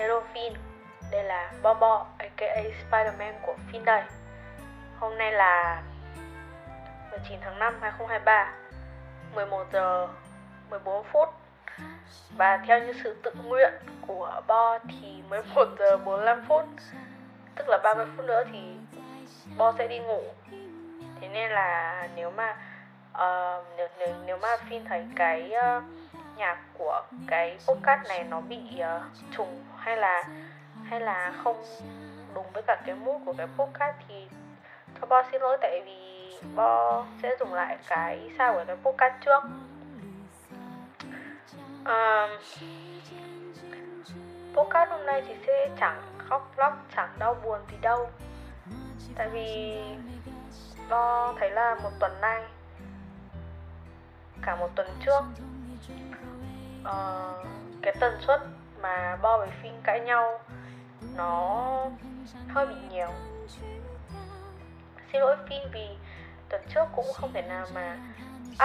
Hello Finn Đây là Bobo aka Spider-Man của Finn đây Hôm nay là 19 tháng 5 2023 11 giờ 14 phút. Và theo như sự tự nguyện của Bo thì 11 giờ 45 phút Tức là 30 phút nữa thì Bo sẽ đi ngủ. Thế nên là nếu mà uh, nếu, nếu, nếu mà Finn thấy cái uh, nhạc của cái podcast này nó bị uh, trùng hay là hay là không đúng với cả cái mood của cái podcast thì cho Bo xin lỗi tại vì Bo sẽ dùng lại cái sao của cái podcast trước. Um, podcast hôm nay thì sẽ chẳng khóc lóc chẳng đau buồn gì đâu. Tại vì Bo thấy là một tuần nay cả một tuần trước uh, cái tần suất mà Bo với Phin cãi nhau nó hơi bị nhiều. Xin lỗi Phin vì tuần trước cũng không thể nào mà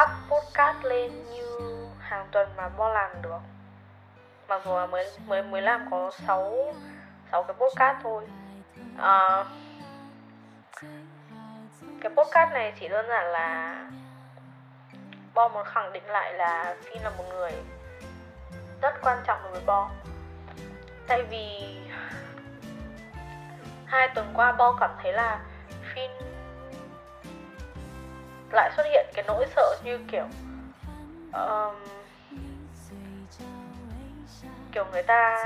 up podcast lên như hàng tuần mà Bo làm được. Mặc dù là mới mới mới làm có 6 6 cái podcast thôi. Uh, cái podcast này chỉ đơn giản là Bo muốn khẳng định lại là Finn là một người rất quan trọng đối với Bo Tại vì hai tuần qua Bo cảm thấy là Finn lại xuất hiện cái nỗi sợ như kiểu um, kiểu người ta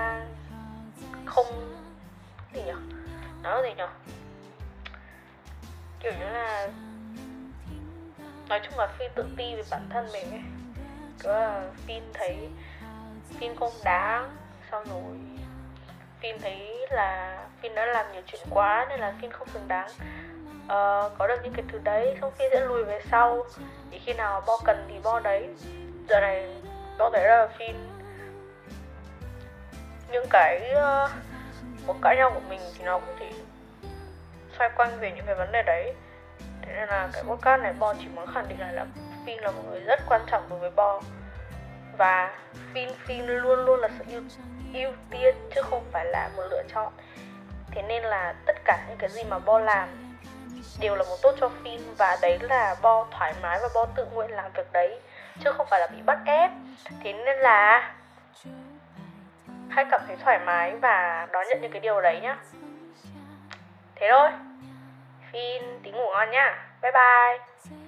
không gì nhỉ nói gì nhỉ kiểu như là nói chung là phi tự ti về bản thân mình ấy. Cứ là phi thấy phi không đáng xong rồi phi thấy là phi đã làm nhiều chuyện quá nên là phi không xứng đáng. Uh, có được những cái thứ đấy xong phi sẽ lùi về sau. Thì khi nào Bo cần thì Bo đấy. Giờ này Bo thấy là phi, những cái ờ, uh, một cãi nhau của mình thì nó cũng chỉ xoay quanh về những cái vấn đề đấy thế nên là cái podcast này Bo chỉ muốn khẳng định lại là Phin là một người rất quan trọng đối với Bo và Phin Phin luôn luôn là sự ưu, ưu tiên chứ không phải là một lựa chọn. Thế nên là tất cả những cái gì mà Bo làm đều là một tốt cho Phin và đấy là Bo thoải mái và Bo tự nguyện làm việc đấy chứ không phải là bị bắt ép. Thế nên là hãy cảm thấy thoải mái và đón nhận những cái điều đấy nhá. Thế thôi Phin tí ngủ ngon nhá. Bye bye.